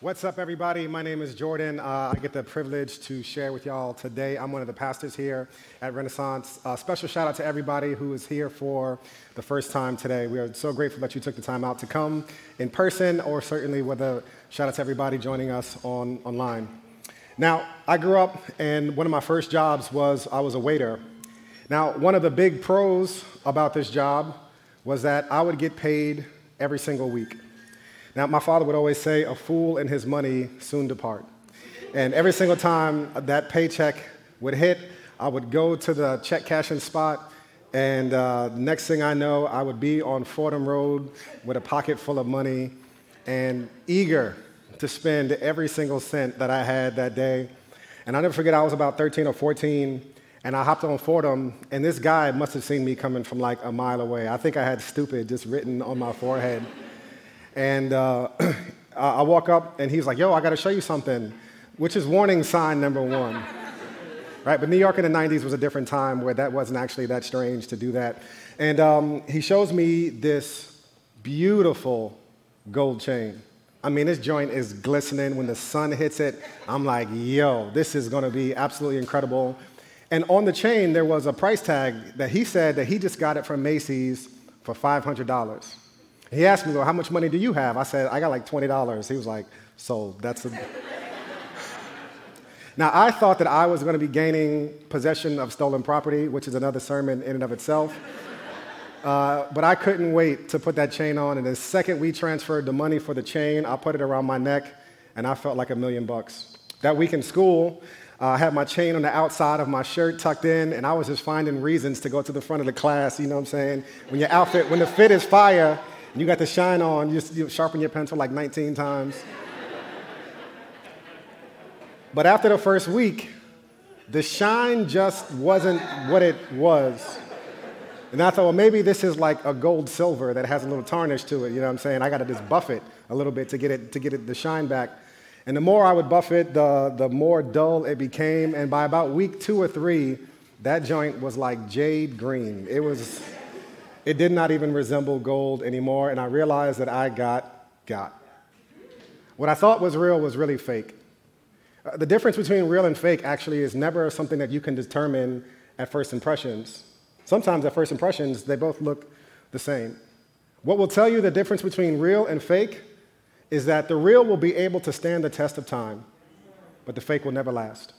What's up, everybody? My name is Jordan. Uh, I get the privilege to share with y'all today. I'm one of the pastors here at Renaissance. Uh, special shout out to everybody who is here for the first time today. We are so grateful that you took the time out to come in person, or certainly with a shout out to everybody joining us on online. Now, I grew up, and one of my first jobs was I was a waiter. Now, one of the big pros about this job was that I would get paid every single week. Now, my father would always say, a fool and his money soon depart. And every single time that paycheck would hit, I would go to the check cashing spot, and uh, next thing I know, I would be on Fordham Road with a pocket full of money and eager to spend every single cent that I had that day. And I'll never forget, I was about 13 or 14, and I hopped on Fordham, and this guy must have seen me coming from like a mile away. I think I had stupid just written on my forehead. And uh, I walk up, and he's like, Yo, I got to show you something, which is warning sign number one. right? But New York in the 90s was a different time where that wasn't actually that strange to do that. And um, he shows me this beautiful gold chain. I mean, this joint is glistening. When the sun hits it, I'm like, yo, this is gonna be absolutely incredible. And on the chain, there was a price tag that he said that he just got it from Macy's for $500. He asked me, well, how much money do you have? I said, I got like $20. He was like, so that's a. now, I thought that I was going to be gaining possession of stolen property, which is another sermon in and of itself. Uh, but I couldn't wait to put that chain on. And the second we transferred the money for the chain, I put it around my neck, and I felt like a million bucks. That week in school, uh, I had my chain on the outside of my shirt tucked in, and I was just finding reasons to go to the front of the class. You know what I'm saying? When your outfit, when the fit is fire, you got the shine on, you, you sharpen your pencil like 19 times. but after the first week, the shine just wasn't what it was. And I thought, well, maybe this is like a gold silver that has a little tarnish to it. You know what I'm saying? I got to just buff it a little bit to get it to get it the shine back. And the more I would buff it, the, the more dull it became. And by about week two or three, that joint was like jade green. It was it did not even resemble gold anymore, and I realized that I got got. What I thought was real was really fake. Uh, the difference between real and fake actually is never something that you can determine at first impressions. Sometimes at first impressions, they both look the same. What will tell you the difference between real and fake is that the real will be able to stand the test of time, but the fake will never last.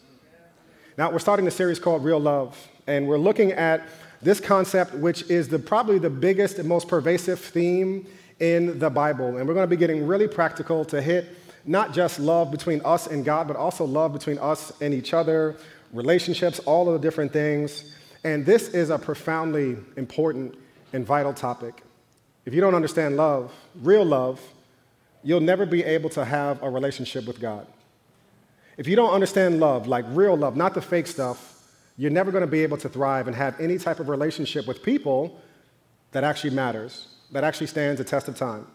Now, we're starting a series called Real Love, and we're looking at this concept, which is the, probably the biggest and most pervasive theme in the Bible. And we're going to be getting really practical to hit not just love between us and God, but also love between us and each other, relationships, all of the different things. And this is a profoundly important and vital topic. If you don't understand love, real love, you'll never be able to have a relationship with God. If you don't understand love, like real love, not the fake stuff, you're never going to be able to thrive and have any type of relationship with people that actually matters, that actually stands the test of time.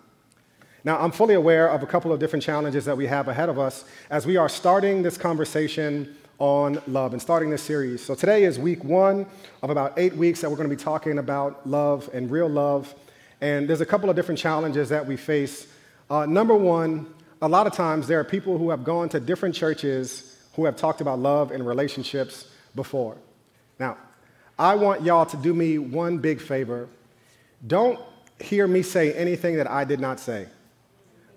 Now, I'm fully aware of a couple of different challenges that we have ahead of us as we are starting this conversation on love and starting this series. So, today is week one of about eight weeks that we're going to be talking about love and real love. And there's a couple of different challenges that we face. Uh, number one, a lot of times there are people who have gone to different churches who have talked about love and relationships before. Now, I want y'all to do me one big favor. Don't hear me say anything that I did not say.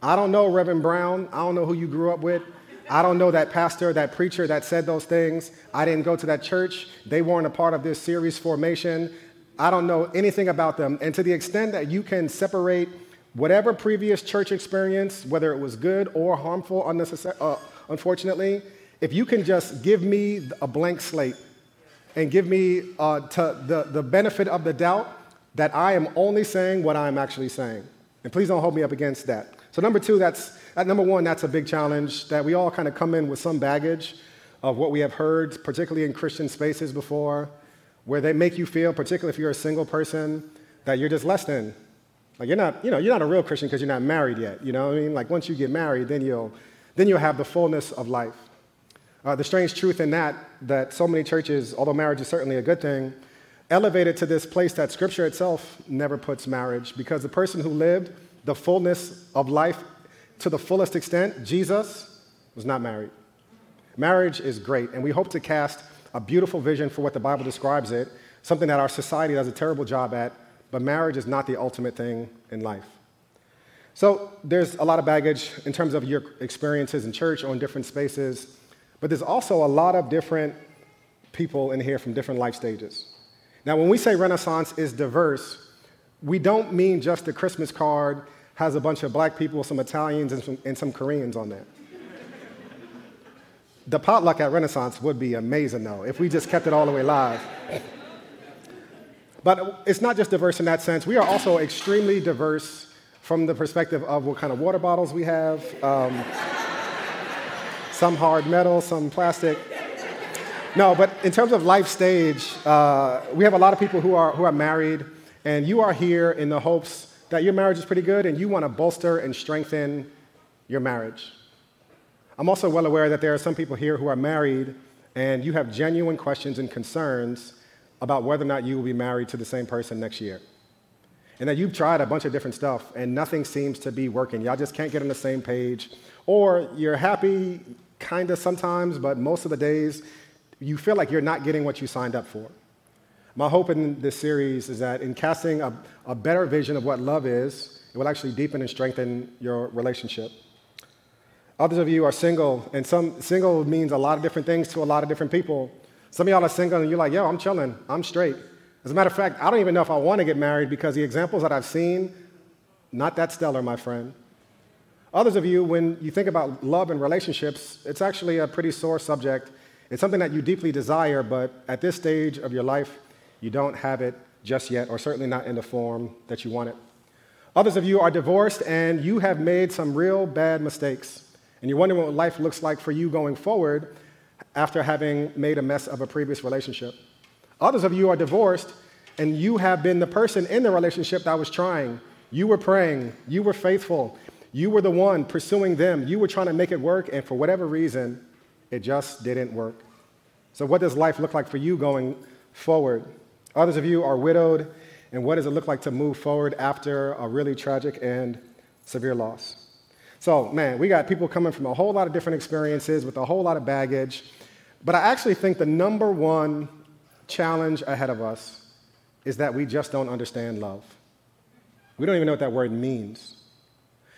I don't know Reverend Brown. I don't know who you grew up with. I don't know that pastor, that preacher that said those things. I didn't go to that church. They weren't a part of this series formation. I don't know anything about them. And to the extent that you can separate whatever previous church experience, whether it was good or harmful, uh, unfortunately, if you can just give me a blank slate and give me uh, the, the benefit of the doubt that I am only saying what I'm actually saying. And please don't hold me up against that. So, number two, that's, at number one, that's a big challenge that we all kind of come in with some baggage of what we have heard, particularly in Christian spaces before, where they make you feel, particularly if you're a single person, that you're just less than. Like you're not, you know, you're not a real Christian because you're not married yet. You know what I mean? Like once you get married, then you'll, then you'll have the fullness of life. Uh, the strange truth in that, that so many churches, although marriage is certainly a good thing, elevated to this place that Scripture itself never puts marriage because the person who lived the fullness of life to the fullest extent, Jesus was not married. Marriage is great, and we hope to cast a beautiful vision for what the Bible describes it, something that our society does a terrible job at, but marriage is not the ultimate thing in life. So there's a lot of baggage in terms of your experiences in church or in different spaces, but there's also a lot of different people in here from different life stages. Now, when we say Renaissance is diverse, we don't mean just the Christmas card has a bunch of black people, some Italians, and some, and some Koreans on there. the potluck at Renaissance would be amazing, though, if we just kept it all the way live. But it's not just diverse in that sense. We are also extremely diverse from the perspective of what kind of water bottles we have. Um, some hard metal, some plastic. No, but in terms of life stage, uh, we have a lot of people who are, who are married, and you are here in the hopes that your marriage is pretty good and you want to bolster and strengthen your marriage. I'm also well aware that there are some people here who are married and you have genuine questions and concerns about whether or not you will be married to the same person next year and that you've tried a bunch of different stuff and nothing seems to be working. Y'all just can't get on the same page. Or you're happy, kind of sometimes, but most of the days you feel like you're not getting what you signed up for. My hope in this series is that in casting a, a better vision of what love is, it will actually deepen and strengthen your relationship. Others of you are single, and some single means a lot of different things to a lot of different people. Some of y'all are single and you're like, yo, I'm chilling, I'm straight. As a matter of fact, I don't even know if I want to get married because the examples that I've seen, not that stellar, my friend. Others of you, when you think about love and relationships, it's actually a pretty sore subject. It's something that you deeply desire, but at this stage of your life, you don't have it just yet, or certainly not in the form that you want it. Others of you are divorced and you have made some real bad mistakes, and you're wondering what life looks like for you going forward after having made a mess of a previous relationship. Others of you are divorced, and you have been the person in the relationship that was trying. You were praying, you were faithful, you were the one pursuing them, you were trying to make it work, and for whatever reason, it just didn't work. So, what does life look like for you going forward? Others of you are widowed, and what does it look like to move forward after a really tragic and severe loss? So, man, we got people coming from a whole lot of different experiences with a whole lot of baggage. But I actually think the number one challenge ahead of us is that we just don't understand love. We don't even know what that word means.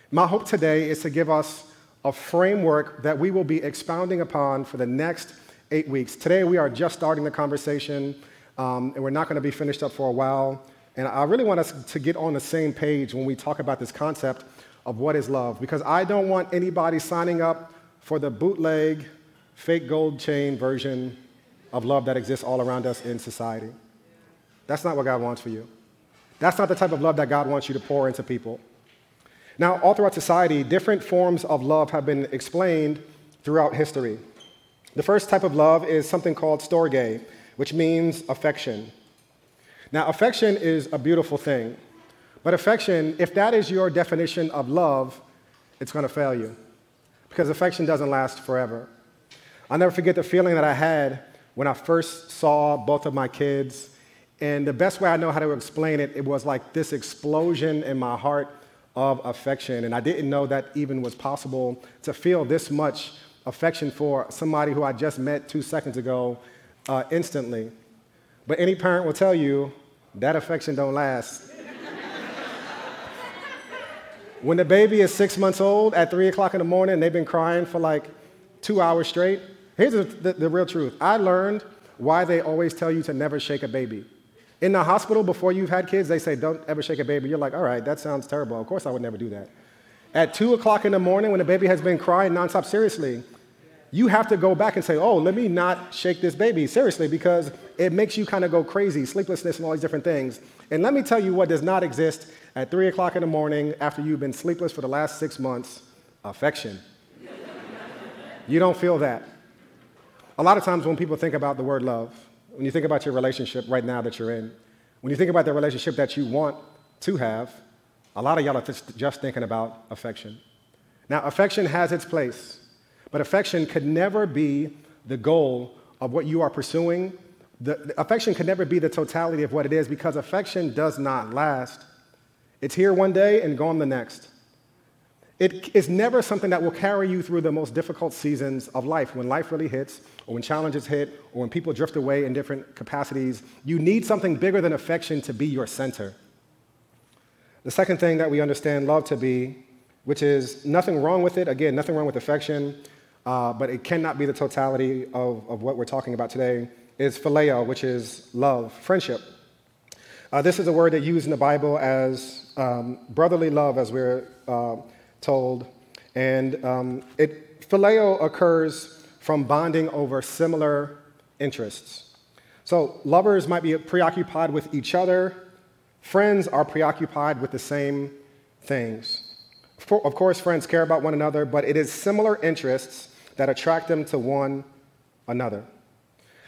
My hope today is to give us a framework that we will be expounding upon for the next eight weeks. Today, we are just starting the conversation, um, and we're not going to be finished up for a while. And I really want us to get on the same page when we talk about this concept of what is love, because I don't want anybody signing up for the bootleg, fake gold chain version of love that exists all around us in society. That's not what God wants for you. That's not the type of love that God wants you to pour into people. Now, all throughout society, different forms of love have been explained throughout history. The first type of love is something called storge, which means affection. Now, affection is a beautiful thing, but affection, if that is your definition of love, it's going to fail you because affection doesn't last forever. I'll never forget the feeling that I had when I first saw both of my kids. And the best way I know how to explain it, it was like this explosion in my heart of affection. And I didn't know that even was possible to feel this much affection for somebody who I just met two seconds ago uh, instantly. But any parent will tell you that affection don't last. when the baby is six months old at three o'clock in the morning, they've been crying for like two hours straight, Here's the, the, the, real truth I learned why they always tell you to never shake a baby. In the hospital, before you've had kids, they say, don't ever shake a baby. You're like, all right, that sounds terrible. Of course, I would never do that. At 2 o'clock in the morning, when the baby has been crying nonstop, seriously, you have to go back and say, oh, let me not shake this baby, seriously, because it makes you kind of go crazy, sleeplessness and all these different things. And let me tell you what does not exist at 3 o'clock in the morning after you've been sleepless for the last six months affection. you don't feel that. A lot of times when people think about the word love, when you think about your relationship right now that you're in, when you think about the relationship that you want to have, a lot of y'all are just thinking about affection. Now, affection has its place, but affection could never be the goal of what you are pursuing. The, the affection could never be the totality of what it is because affection does not last. It's here one day and gone the next. It is never something that will carry you through the most difficult seasons of life. When life really hits, or when challenges hit, or when people drift away in different capacities, you need something bigger than affection to be your center. The second thing that we understand love to be, which is nothing wrong with it, again, nothing wrong with affection, uh, but it cannot be the totality of, of what we're talking about today, is phileo, which is love, friendship. Uh, this is a word that used in the Bible as um, brotherly love, as we're uh, told. And um, it, phileo occurs from bonding over similar interests. So lovers might be preoccupied with each other. Friends are preoccupied with the same things. For, of course, friends care about one another, but it is similar interests that attract them to one another.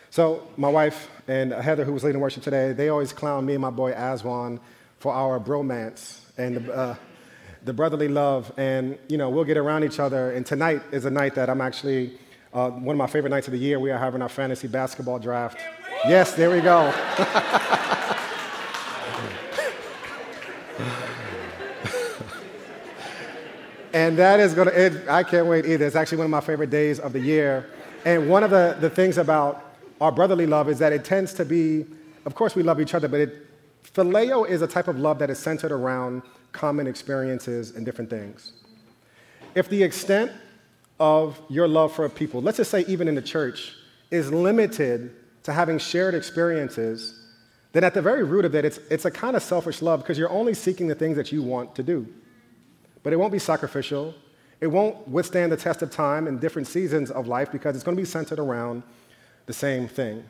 So, my wife and Heather, who was leading worship today, they always clown me and my boy Aswan for our bromance and uh, the brotherly love. And, you know, we'll get around each other. And tonight is a night that I'm actually, uh, one of my favorite nights of the year. We are having our fantasy basketball draft. Yes, there we go. And that is to, It, I can't wait either. It's actually one of my favorite days of the year. And one of the, the things about our brotherly love is that it tends to be, of course, we love each other, but it, phileo is a type of love that is centered around common experiences and different things. If the extent of your love for people, let's just say even in the church, is limited to having shared experiences, then at the very root of it, it's, it's a kind of selfish love because you're only seeking the things that you want to do but it won't be sacrificial. It won't withstand the test of time in different seasons of life because it's going to be centered around the same thing.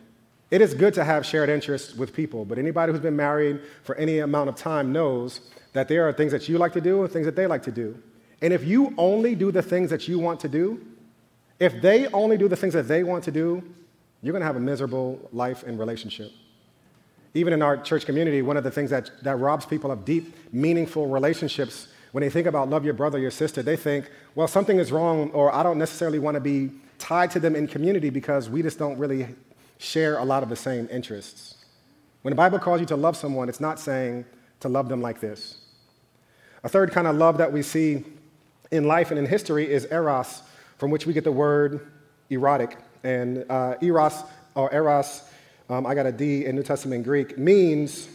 It is good to have shared interests with people, but anybody who's been married for any amount of time knows that there are things that you like to do and things that they like to do. And if you only do the things that you want to do, if they only do the things that they want to do, you're going to have a miserable life and relationship. Even in our church community, one of the things that, that robs people of deep, meaningful relationships when they think about love your brother, your sister, they think, well, something is wrong, or I don't necessarily want to be tied to them in community because we just don't really share a lot of the same interests. When the Bible calls you to love someone, it's not saying to love them like this. A third kind of love that we see in life and in history is eros, from which we get the word erotic. And uh, eros, or eros, um, I got a D in New Testament Greek, means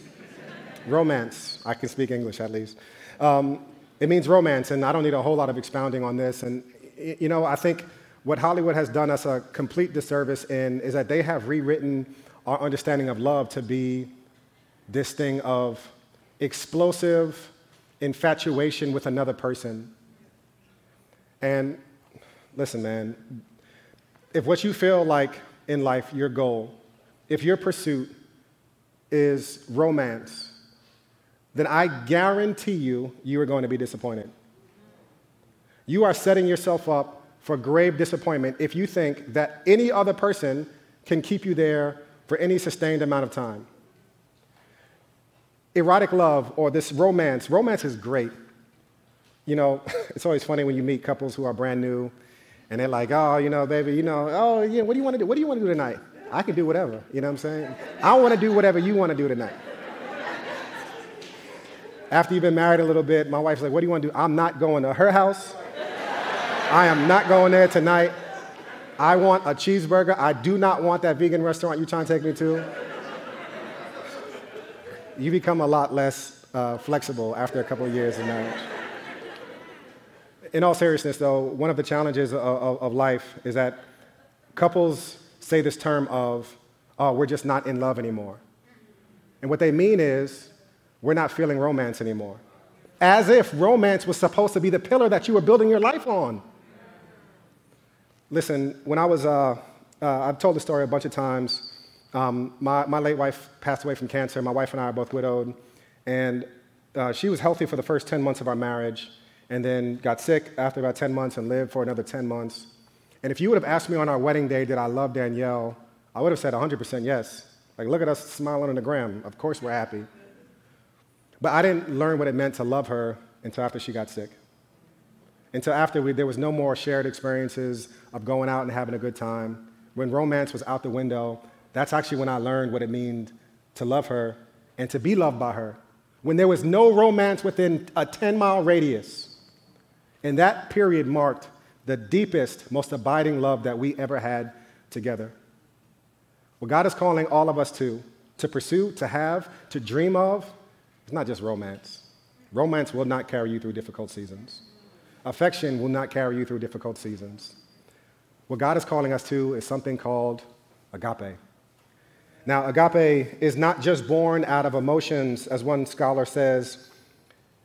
romance. I can speak English at least. Um, it means romance, and I don't need a whole lot of expounding on this. And, you know, I think what Hollywood has done us a complete disservice in is that they have rewritten our understanding of love to be this thing of explosive infatuation with another person. And listen, man, if what you feel like in life, your goal, if your pursuit is romance, then I guarantee you, you are going to be disappointed. You are setting yourself up for grave disappointment if you think that any other person can keep you there for any sustained amount of time. Erotic love or this romance, romance is great. You know, it's always funny when you meet couples who are brand new and they're like, oh, you know, baby, you know, oh, yeah, what do you want to do? What do you want to do tonight? I can do whatever, you know what I'm saying? I want to do whatever you want to do tonight. After you've been married a little bit, my wife's like, What do you want to do? I'm not going to her house. I am not going there tonight. I want a cheeseburger. I do not want that vegan restaurant you're trying to take me to. You become a lot less uh, flexible after a couple of years of marriage. In all seriousness, though, one of the challenges of, of, of life is that couples say this term of, oh, we're just not in love anymore. And what they mean is, we're not feeling romance anymore. As if romance was supposed to be the pillar that you were building your life on. Listen, when I was, uh, uh, I've told the story a bunch of times. Um, my, my late wife passed away from cancer. My wife and I are both widowed. And uh, she was healthy for the first 10 months of our marriage and then got sick after about 10 months and lived for another 10 months. And if you would have asked me on our wedding day, did I love Danielle? I would have said 100% yes. Like, look at us smiling on the gram. Of course we're happy. But I didn't learn what it meant to love her until after she got sick. Until after we, there was no more shared experiences of going out and having a good time. When romance was out the window, that's actually when I learned what it meant to love her and to be loved by her. When there was no romance within a 10 mile radius, And that period marked the deepest, most abiding love that we ever had together. What God is calling all of us to, to pursue, to have, to dream of, is not just romance. Romance will not carry you through difficult seasons. Affection will not carry you through difficult seasons. What God is calling us to is something called agape. Now, agape is not just born out of emotions, as one scholar says.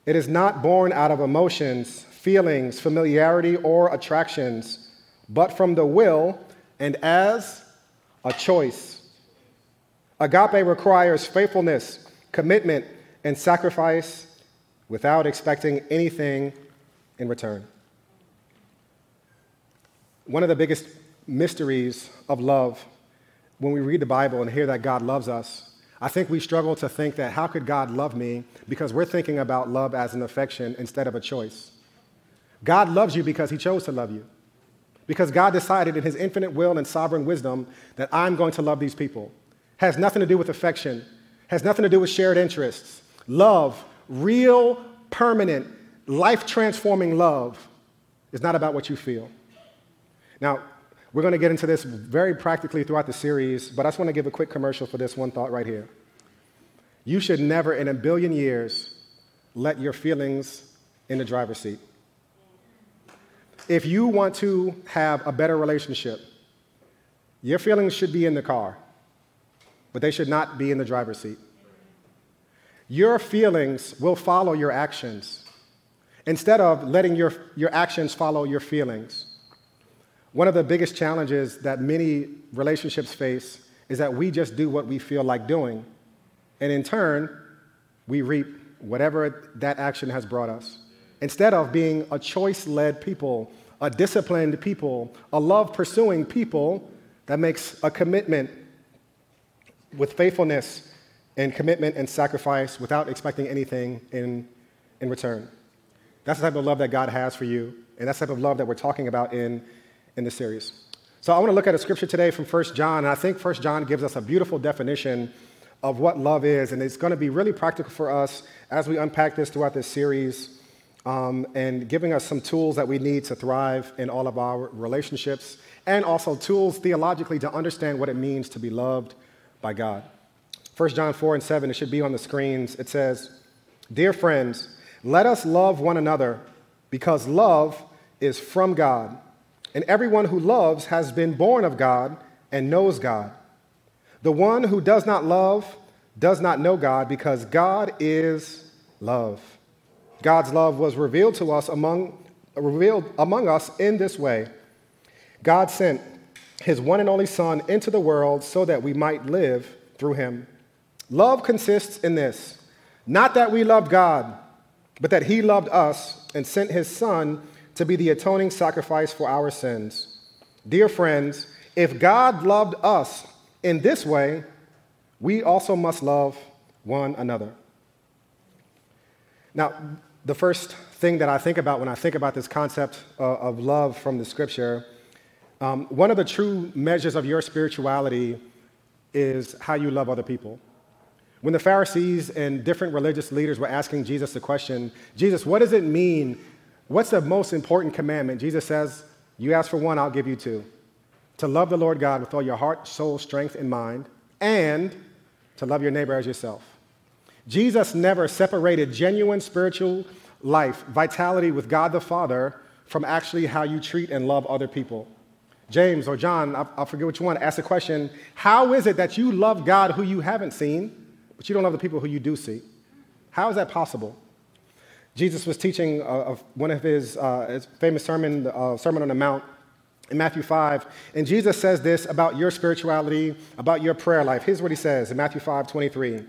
It is not born out of emotions, feelings, familiarity, or attractions, but from the will and as a choice. Agape requires faithfulness, commitment, and sacrifice without expecting anything in return. One of the biggest mysteries of love when we read the Bible and hear that God loves us, I think we struggle to think that how could God love me because we're thinking about love as an affection instead of a choice. God loves you because he chose to love you. Because God decided in his infinite will and sovereign wisdom that I'm going to love these people. Has nothing to do with affection, has nothing to do with shared interests. Love, real, permanent, life transforming love, is not about what you feel. Now, we're going to get into this very practically throughout the series, but I just want to give a quick commercial for this one thought right here. You should never in a billion years let your feelings in the driver's seat. If you want to have a better relationship, your feelings should be in the car, but they should not be in the driver's seat. Your feelings will follow your actions instead of letting your, your actions follow your feelings. One of the biggest challenges that many relationships face is that we just do what we feel like doing. And in turn, we reap whatever that action has brought us. Instead of being a choice led people, a disciplined people, a love pursuing people that makes a commitment with faithfulness and commitment and sacrifice without expecting anything in, in return. That's the type of love that God has for you, and that's the type of love that we're talking about in in the series. So I want to look at a scripture today from 1 John, and I think 1 John gives us a beautiful definition of what love is, and it's going to be really practical for us as we unpack this throughout this series, um, and giving us some tools that we need to thrive in all of our relationships, and also tools theologically to understand what it means to be loved by God. 1 John 4 and 7, it should be on the screens. It says, Dear friends, let us love one another because love is from God. And everyone who loves has been born of God and knows God. The one who does not love does not know God because God is love. God's love was revealed to us among revealed among us in this way. God sent his one and only son into the world so that we might live through him. Love consists in this, not that we loved God, but that he loved us and sent his son to be the atoning sacrifice for our sins. Dear friends, if God loved us in this way, we also must love one another. Now, the first thing that I think about when I think about this concept uh, of love from the scripture, um, one of the true measures of your spirituality is how you love other people. When the Pharisees and different religious leaders were asking Jesus the question, Jesus, what does it mean What's the most important commandment? Jesus says, You ask for one, I'll give you two. To love the Lord God with all your heart, soul, strength, and mind, and to love your neighbor as yourself. Jesus never separated genuine spiritual life, vitality with God the Father, from actually how you treat and love other people. James or John, I, forget which one, asked the question How is it that you love God who you haven't seen, but you don't love the people who you do see? How is that possible? Jesus was teaching uh, one of his, uh, his famous sermon, uh, Sermon on the Mount, in Matthew 5. And Jesus says this about your spirituality, about your prayer life. Here's what he says in Matthew 5 23.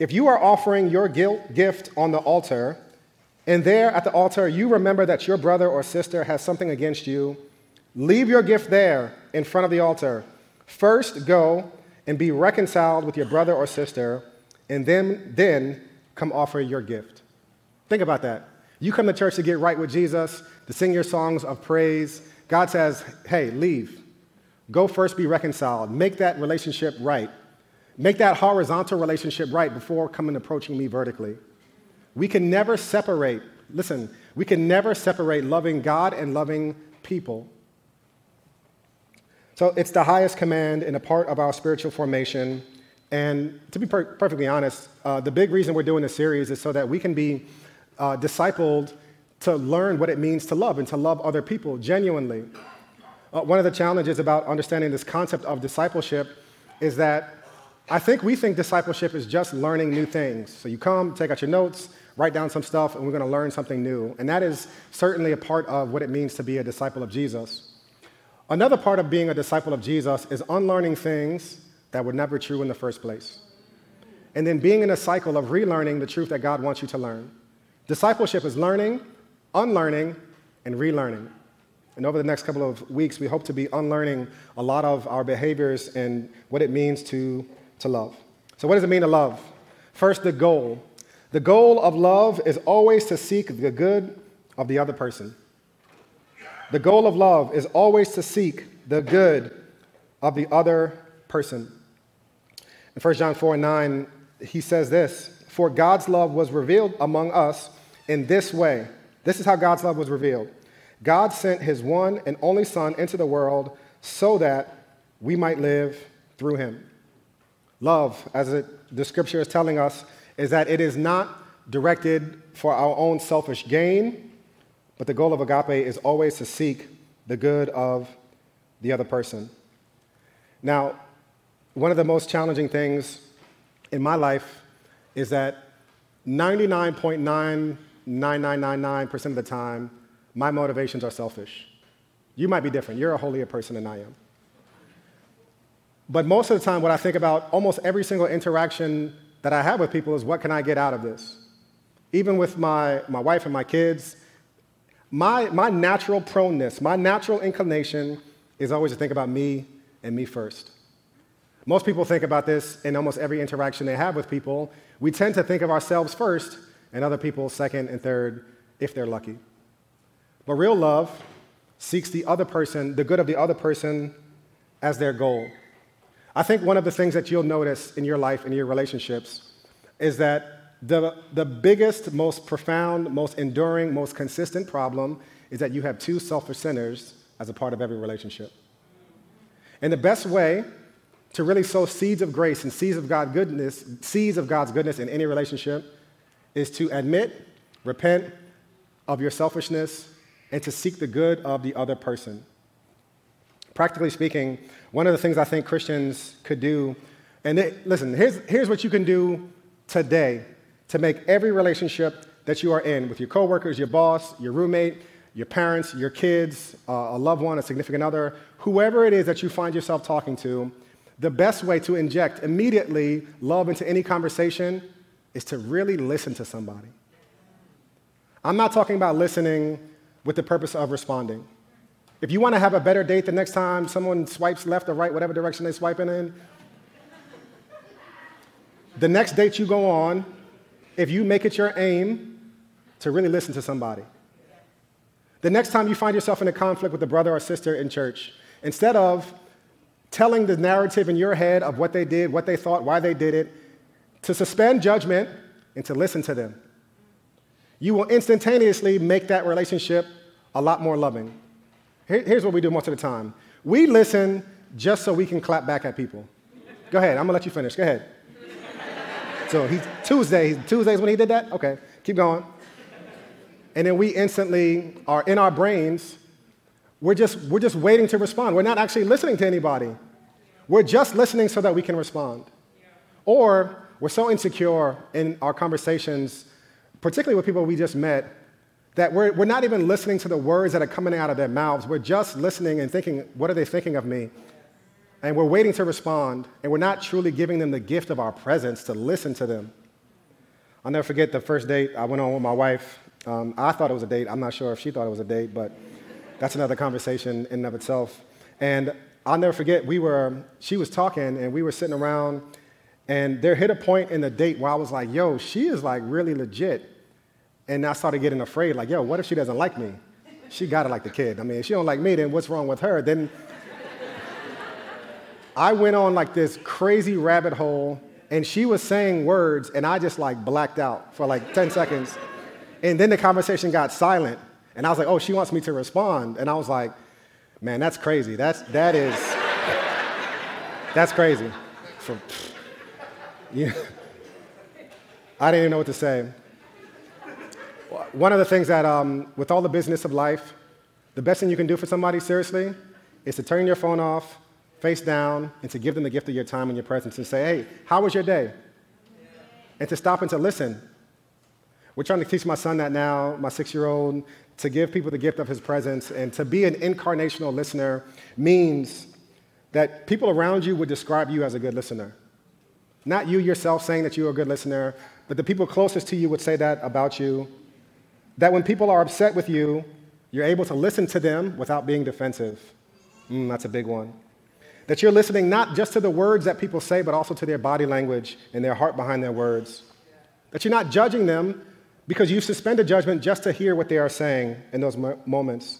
If you are offering your guilt, gift on the altar, and there at the altar you remember that your brother or sister has something against you, leave your gift there in front of the altar. First go and be reconciled with your brother or sister, and then, then come offer your gift. Think about that. You come to church to get right with Jesus, to sing your songs of praise. God says, hey, leave. Go first be reconciled. Make that relationship right. Make that horizontal relationship right before coming approaching me vertically. We can never separate Listen, we can never separate loving God and loving people. So it's the highest command and a part of our spiritual formation. And to be per- perfectly honest, uh, the big reason we're doing this series is so that we can be uh, discipled to learn what it means to love and to love other people genuinely. Uh, one of the challenges about understanding this concept of discipleship is that I think we think discipleship is just learning new things. So you come, take out your notes, write down some stuff, and we're going to learn something new. And that is certainly a part of what it means to be a disciple of Jesus. Another part of being a disciple of Jesus is unlearning things that were never true in the first place. And then being in a cycle of relearning the truth that God wants you to learn. Discipleship is learning, unlearning, and relearning. And over the next couple of weeks, we hope to be unlearning a lot of our behaviors and what it means to, to love. So, what does it mean to love? First, the goal. The goal of love is always to seek the good of the other person. The goal of love is always to seek the good of the other person. In 1 John 4 and 9, he says this For God's love was revealed among us in this way. This is how God's love was revealed. God sent his one and only Son into the world so that we might live through him. Love, as it, the scripture is telling us, is that it is not directed for our own selfish gain, but the goal of agape is always to seek the good of the other person. Now, one of the most challenging things in my life is that 99.99999% of the time, my motivations are selfish. You might be different. You're a holier person than I am. But most of the time, what I think about almost every single interaction that I have with people is what can I get out of this? Even with my, my wife and my kids, my, my natural proneness, my natural inclination is always to think about me and me first. Most people think about this in almost every interaction they have with people. We tend to think of ourselves first and other people second and third if they're lucky. But real love seeks the other person, the good of the other person, as their goal. I think one of the things that you'll notice in your life and your relationships is that the, the biggest, most profound, most enduring, most consistent problem is that you have two selfish sinners as a part of every relationship. And the best way to really sow seeds of grace and seeds of God goodness, seeds of God's goodness in any relationship is to admit, repent of your selfishness, and to seek the good of the other person. Practically speaking, one of the things I think Christians could do, and it, listen, here's, here's what you can do today to make every relationship that you are in with your coworkers, your boss, your roommate, your parents, your kids, uh, a loved one, a significant other, whoever it is that you find yourself talking to, the best way to inject immediately love into any conversation is to really listen to somebody. I'm not talking about listening with the purpose of responding. If you want to have a better date the next time someone swipes left or right, whatever direction they're swiping in, the next date you go on, if you make it your aim to really listen to somebody, the next time you find yourself in a conflict with a brother or sister in church, instead of telling the narrative in your head of what they did, what they thought, why they did it, to suspend judgment and to listen to them. You will instantaneously make that relationship a lot more loving. here's what we do most of the time we listen just so we can clap back at people. Go ahead, I'm gonna let you finish. Go ahead. So he's Tuesday, Tuesdays when he did that? Okay, keep going. And then we instantly are in our brains we're just, we're just waiting to respond. We're not actually listening to anybody. We're just listening so that we can respond. Or we're so insecure in our conversations, particularly with people we just met, that we're, we're not even listening to the words that are coming out of their mouths. We're just listening and thinking, what are they thinking of me? And we're waiting to respond, and we're not truly giving them the gift of our presence to listen to them. I'll never forget the first date I went on with my wife. Um, I thought it was a date. I'm not sure if she thought it was a date, but that's another conversation in and of itself. And I'll never forget, we were, she was talking and we were sitting around, and there hit a point in the date where I was like, yo, she is like really legit. And I started getting afraid, like, yo, what if she doesn't like me? She gotta like the kid. I mean, if she don't like me, then what's wrong with her? Then I went on like this crazy rabbit hole, and she was saying words, and I just like blacked out for like 10 seconds. And then the conversation got silent. And I was like, oh, she wants me to respond. And I was like, man, that's crazy. That's, that is, that's crazy. For, yeah. I didn't even know what to say. One of the things that, um, with all the business of life, the best thing you can do for somebody, seriously, is to turn your phone off, face down, and to give them the gift of your time and your presence and say, hey, how was your day? And to stop and to listen. We're trying to teach my son that now, my six year old, to give people the gift of his presence. And to be an incarnational listener means that people around you would describe you as a good listener. Not you yourself saying that you're a good listener, but the people closest to you would say that about you. That when people are upset with you, you're able to listen to them without being defensive. Mm, that's a big one. That you're listening not just to the words that people say, but also to their body language and their heart behind their words. That you're not judging them because you suspend suspended judgment just to hear what they are saying in those moments.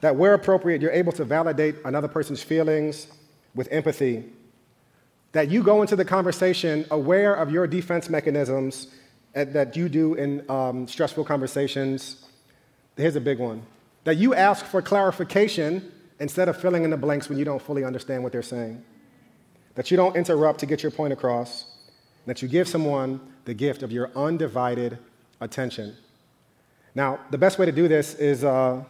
That where appropriate, you're able to validate another person's feelings with empathy. That you go into the conversation aware of your defense mechanisms that you do in um, stressful conversations. Here's a big one that you ask for clarification instead of filling in the blanks when you don't fully understand what they're saying. That you don't interrupt to get your point across. That you give someone the gift of your undivided attention. Now, the best way to do this is uh,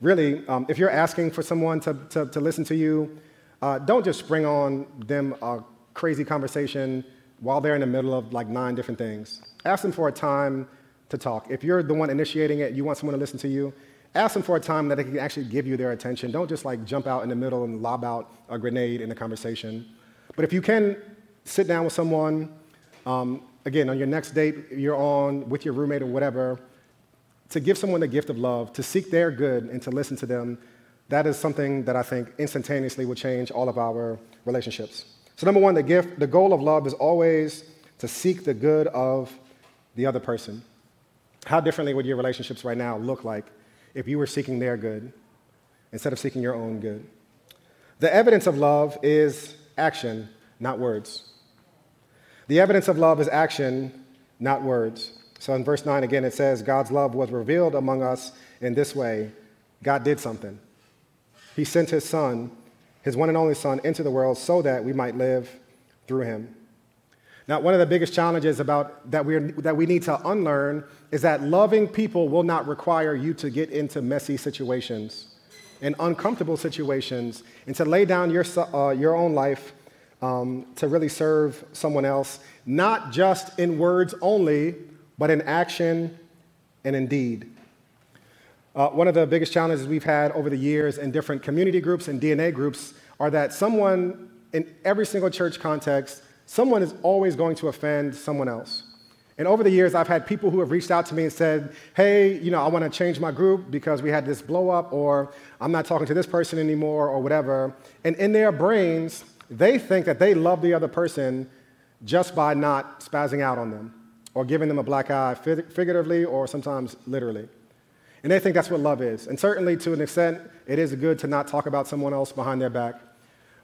really, um, if you're asking for someone to, to, to listen to you, uh, don't just spring on them a crazy conversation while they're in the middle of like nine different things. Ask them for a time to talk. If you're the one initiating it, you want someone to listen to you, ask them for a time that they can actually give you their attention. Don't just like jump out in the middle and lob out a grenade in the conversation. But if you can sit down with someone, um, again, on your next date you're on with your roommate or whatever, to give someone the gift of love, to seek their good and to listen to them, that is something that I think instantaneously will change all of our relationships. So, number one, the gift, the goal of love is always to seek the good of the other person. How differently would your relationships right now look like if you were seeking their good instead of seeking your own good? The evidence of love is action, not words. The evidence of love is action, not words. So in verse 9 again, it says, God's love was revealed among us in this way God did something. He sent his son, his one and only son, into the world so that we might live through him. Now, one of the biggest challenges about that, we that we need to unlearn is that loving people will not require you to get into messy situations and uncomfortable situations and to lay down your, uh, your own life um, to really serve someone else, not just in words only, but in action and in deed. Uh, one of the biggest challenges we've had over the years in different community groups and DNA groups are that someone in every single church context someone is always going to offend someone else. And over the years, I've had people who have reached out to me and said, hey, you know, I want to change my group because we had this blow up, or I'm not talking to this person anymore, or whatever. And in their brains, they think that they love the other person just by not spazzing out on them or giving them a black eye, figuratively or sometimes literally. And they think that's what love is. And certainly, to an extent, it is good to not talk about someone else behind their back.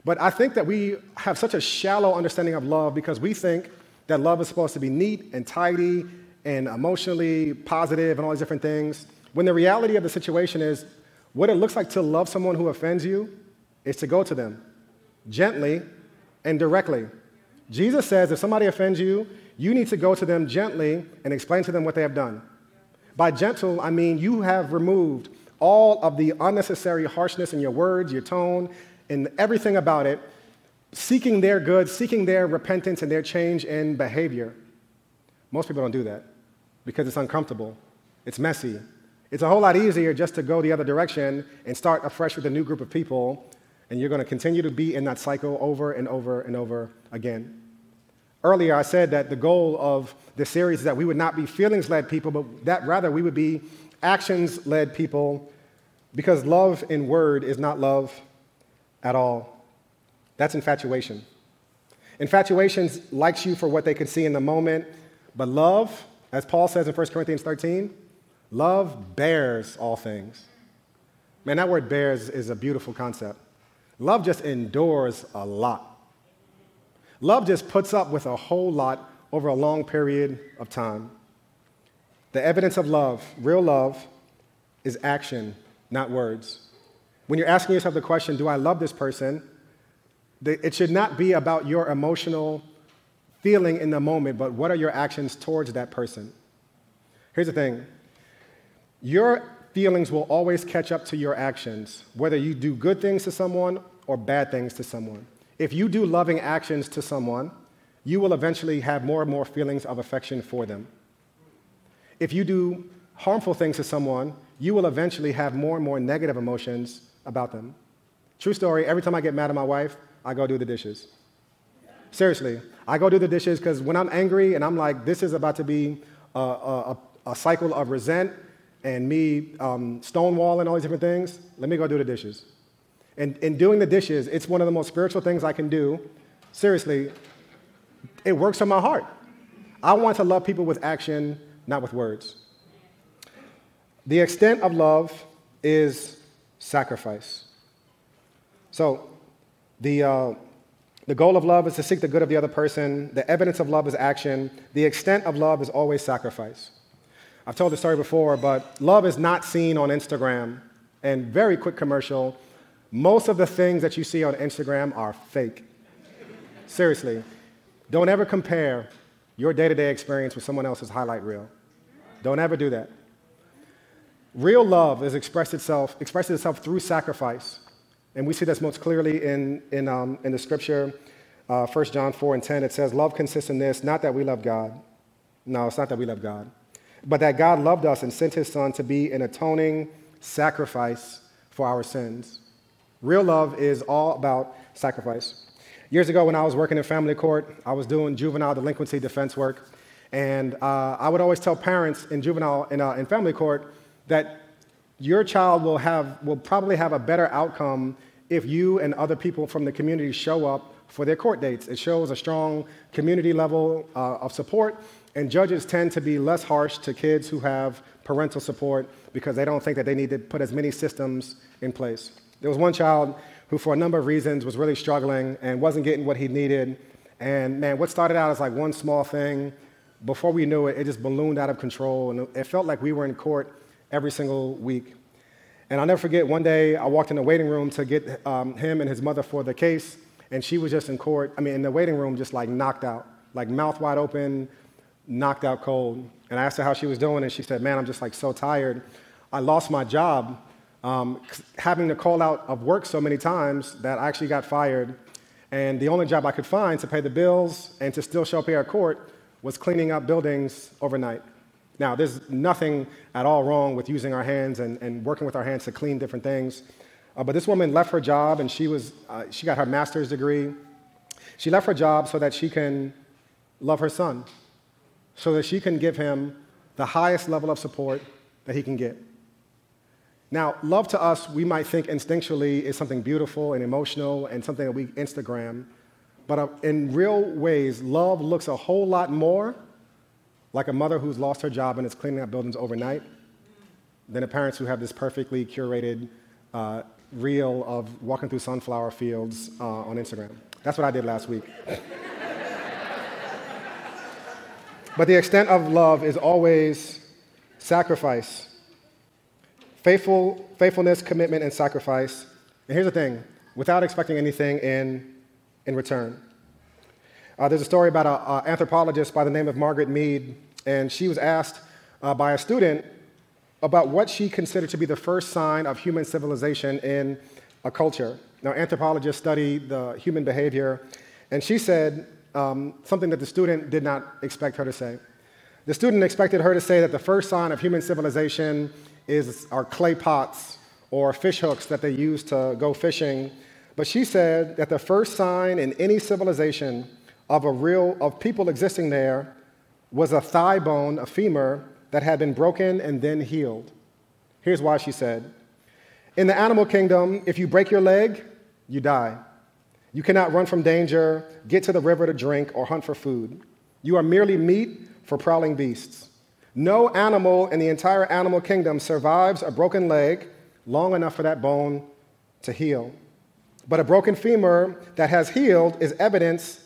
But I think that we have such a shallow understanding of love because we think that love is supposed to be neat and tidy and emotionally positive and all these different things. When the reality of the situation is, what it looks like to love someone who offends you is to go to them gently and directly. Jesus says if somebody offends you, you need to go to them gently and explain to them what they have done. By gentle, I mean you have removed all of the unnecessary harshness in your words, your tone, and everything about it, seeking their good, seeking their repentance and their change in behavior. Most people don't do that because it's uncomfortable, it's messy. It's a whole lot easier just to go the other direction and start afresh with a new group of people, and you're going to continue to be in that cycle over and over and over again. Earlier, I said that the goal of this series is that we would not be feelings led people, but that rather we would be actions led people because love in word is not love at all. That's infatuation. Infatuation likes you for what they can see in the moment, but love, as Paul says in 1 Corinthians 13, love bears all things. Man, that word bears is a beautiful concept. Love just endures a lot. Love just puts up with a whole lot over a long period of time. The evidence of love, real love, is action, not words. When you're asking yourself the question, Do I love this person? it should not be about your emotional feeling in the moment, but what are your actions towards that person? Here's the thing your feelings will always catch up to your actions, whether you do good things to someone or bad things to someone. If you do loving actions to someone, you will eventually have more and more feelings of affection for them. If you do harmful things to someone, you will eventually have more and more negative emotions about them. True story, every time I get mad at my wife, I go do the dishes. Seriously, I go do the dishes because when I'm angry and I'm like, this is about to be a, a, a cycle of resent and me um, stonewalling all these different things, let me go do the dishes. And in doing the dishes, it's one of the most spiritual things I can do. Seriously, it works on my heart. I want to love people with action, not with words. The extent of love is sacrifice. So, the, uh, the goal of love is to seek the good of the other person. The evidence of love is action. The extent of love is always sacrifice. I've told this story before, but love is not seen on Instagram. And very quick commercial most of the things that you see on Instagram are fake. Seriously. Don't ever compare your day to day experience with someone else's highlight reel. Don't ever do that. Real love is expressed itself, expresses itself through sacrifice. And we see this most clearly in, in, um, in the scripture, uh, 1 John 4 and 10. It says, Love consists in this, not that we love God. No, it's not that we love God, but that God loved us and sent his son to be an atoning sacrifice for our sins. Real love is all about sacrifice. Years ago, when I was working in family court, I was doing juvenile delinquency defense work. And uh, I would always tell parents in juvenile in, uh, in family court that your child will, have, will probably have a better outcome if you and other people from the community show up for their court dates. It shows a strong community level uh, of support, and judges tend to be less harsh to kids who have parental support because they don't think that they need to put as many systems in place. There was one child who, for a number of reasons, was really struggling and wasn't getting what he needed. And man, what started out as like one small thing, before we knew it, it just ballooned out of control. And it felt like we were in court every single week. And I'll never forget, one day I walked in the waiting room to get um, him and his mother for the case, and she was just in court, I mean, in the waiting room, just like knocked out, like mouth wide open, knocked out cold. And I asked her how she was doing, and she said, Man, I'm just like so tired. I lost my job um, having to call out of work so many times that I actually got fired. And the only job I could find to pay the bills and to still show up here at court was cleaning up buildings overnight. Now, there's nothing at all wrong with using our hands and, and working with our hands to clean different things. Uh, but this woman left her job and she, was, uh, she got her master's degree. She left her job so that she can love her son, so that she can give him the highest level of support that he can get. Now, love to us, we might think instinctually is something beautiful and emotional and something that we Instagram. But uh, in real ways, love looks a whole lot more like a mother who's lost her job and is cleaning up buildings overnight than the parents who have this perfectly curated uh, reel of walking through sunflower fields uh, on Instagram. That's what I did last week. But the extent of love is always sacrifice Faithful, faithfulness, commitment, and sacrifice. And here's the thing without expecting anything in, in return. Uh, there's a story about an anthropologist by the name of Margaret Mead, and she was asked uh, by a student about what she considered to be the first sign of human civilization in a culture. Now, anthropologists study the human behavior, and she said um, something that the student did not expect her to say. The student expected her to say that the first sign of human civilization is our clay pots or fish hooks that they use to go fishing. But she said that the first sign in any civilization of a real of people existing there was a thigh bone, a femur, that had been broken and then healed. Here's why she said In the animal kingdom, if you break your leg, you die. You cannot run from danger, get to the river to drink, or hunt for food. You are merely meat for prowling beasts. No animal in the entire animal kingdom survives a broken leg long enough for that bone to heal. But a broken femur that has healed is evidence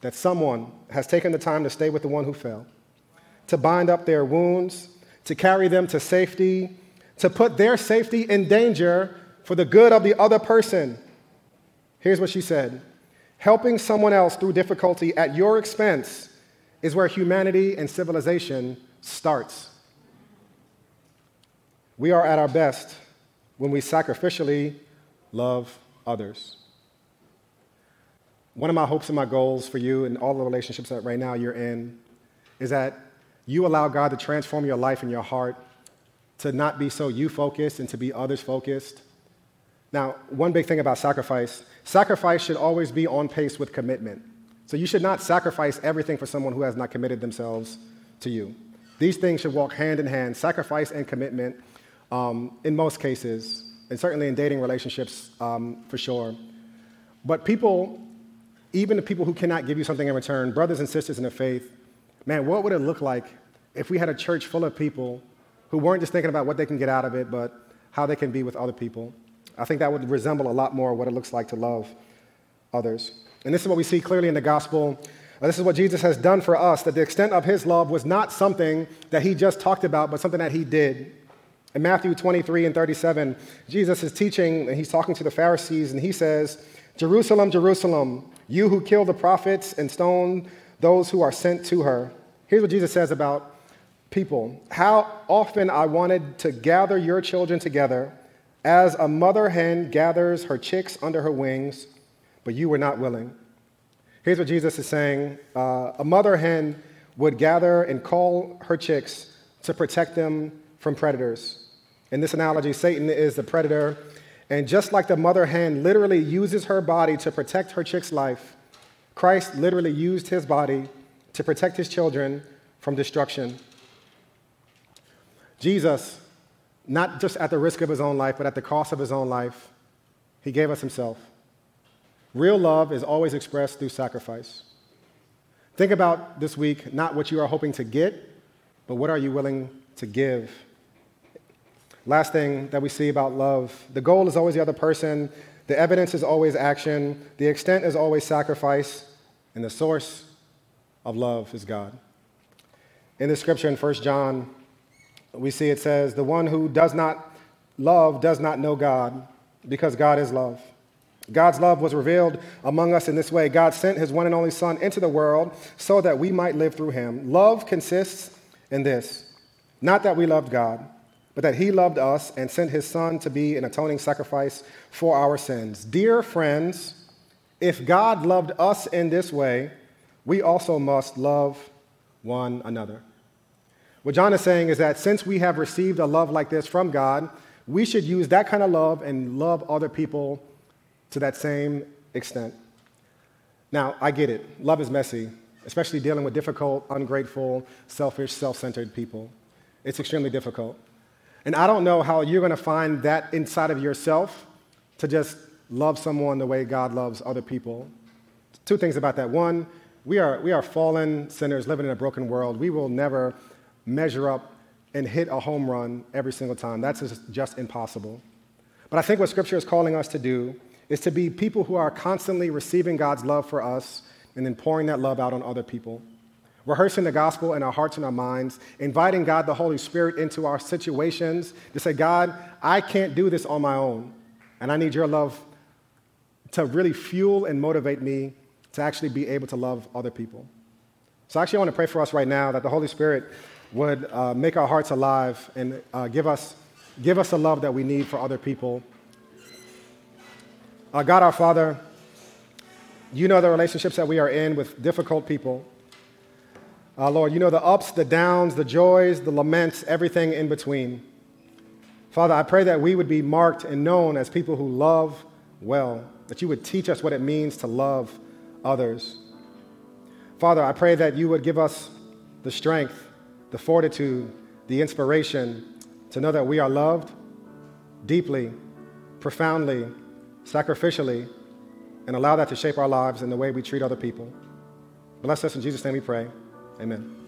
that someone has taken the time to stay with the one who fell, to bind up their wounds, to carry them to safety, to put their safety in danger for the good of the other person. Here's what she said Helping someone else through difficulty at your expense is where humanity and civilization starts. We are at our best when we sacrificially love others. One of my hopes and my goals for you and all the relationships that right now you're in is that you allow God to transform your life and your heart to not be so you focused and to be others focused. Now, one big thing about sacrifice sacrifice should always be on pace with commitment. So you should not sacrifice everything for someone who has not committed themselves to you. These things should walk hand in hand sacrifice and commitment um, in most cases, and certainly in dating relationships um, for sure. But people, even the people who cannot give you something in return, brothers and sisters in the faith, man, what would it look like if we had a church full of people who weren't just thinking about what they can get out of it, but how they can be with other people? I think that would resemble a lot more what it looks like to love others. And this is what we see clearly in the gospel. Uh, this is what Jesus has done for us, that the extent of his love was not something that he just talked about, but something that he did. In Matthew 23 and 37, Jesus is teaching, and he's talking to the Pharisees, and he says, Jerusalem, Jerusalem, you who kill the prophets and stone those who are sent to her. Here's what Jesus says about people How often I wanted to gather your children together as a mother hen gathers her chicks under her wings, but you were not willing. Here's what Jesus is saying uh, A mother hen would gather and call her chicks to protect them from predators. In this analogy, Satan is the predator. And just like the mother hen literally uses her body to protect her chick's life, Christ literally used his body to protect his children from destruction. Jesus, not just at the risk of his own life, but at the cost of his own life, he gave us himself. Real love is always expressed through sacrifice. Think about this week not what you are hoping to get, but what are you willing to give? Last thing that we see about love the goal is always the other person, the evidence is always action, the extent is always sacrifice, and the source of love is God. In the scripture in 1 John, we see it says, The one who does not love does not know God, because God is love. God's love was revealed among us in this way God sent his one and only Son into the world so that we might live through him. Love consists in this not that we loved God, but that he loved us and sent his Son to be an atoning sacrifice for our sins. Dear friends, if God loved us in this way, we also must love one another. What John is saying is that since we have received a love like this from God, we should use that kind of love and love other people to that same extent. Now, I get it. Love is messy, especially dealing with difficult, ungrateful, selfish, self centered people. It's extremely difficult. And I don't know how you're going to find that inside of yourself to just love someone the way God loves other people. Two things about that. One, we are, we are fallen sinners living in a broken world. We will never measure up and hit a home run every single time. That's just impossible. But I think what Scripture is calling us to do is to be people who are constantly receiving God's love for us and then pouring that love out on other people. Rehearsing the gospel in our hearts and our minds, inviting God, the Holy Spirit, into our situations to say, God, I can't do this on my own, and I need your love to really fuel and motivate me to actually be able to love other people. So, actually, I want to pray for us right now that the Holy Spirit would uh, make our hearts alive and uh, give, us, give us the love that we need for other people. Uh, God our Father, you know the relationships that we are in with difficult people. Uh, Lord, you know the ups, the downs, the joys, the laments, everything in between. Father, I pray that we would be marked and known as people who love well, that you would teach us what it means to love others. Father, I pray that you would give us the strength, the fortitude, the inspiration to know that we are loved deeply, profoundly, sacrificially, and allow that to shape our lives and the way we treat other people. Bless us in Jesus' name we pray. Amen.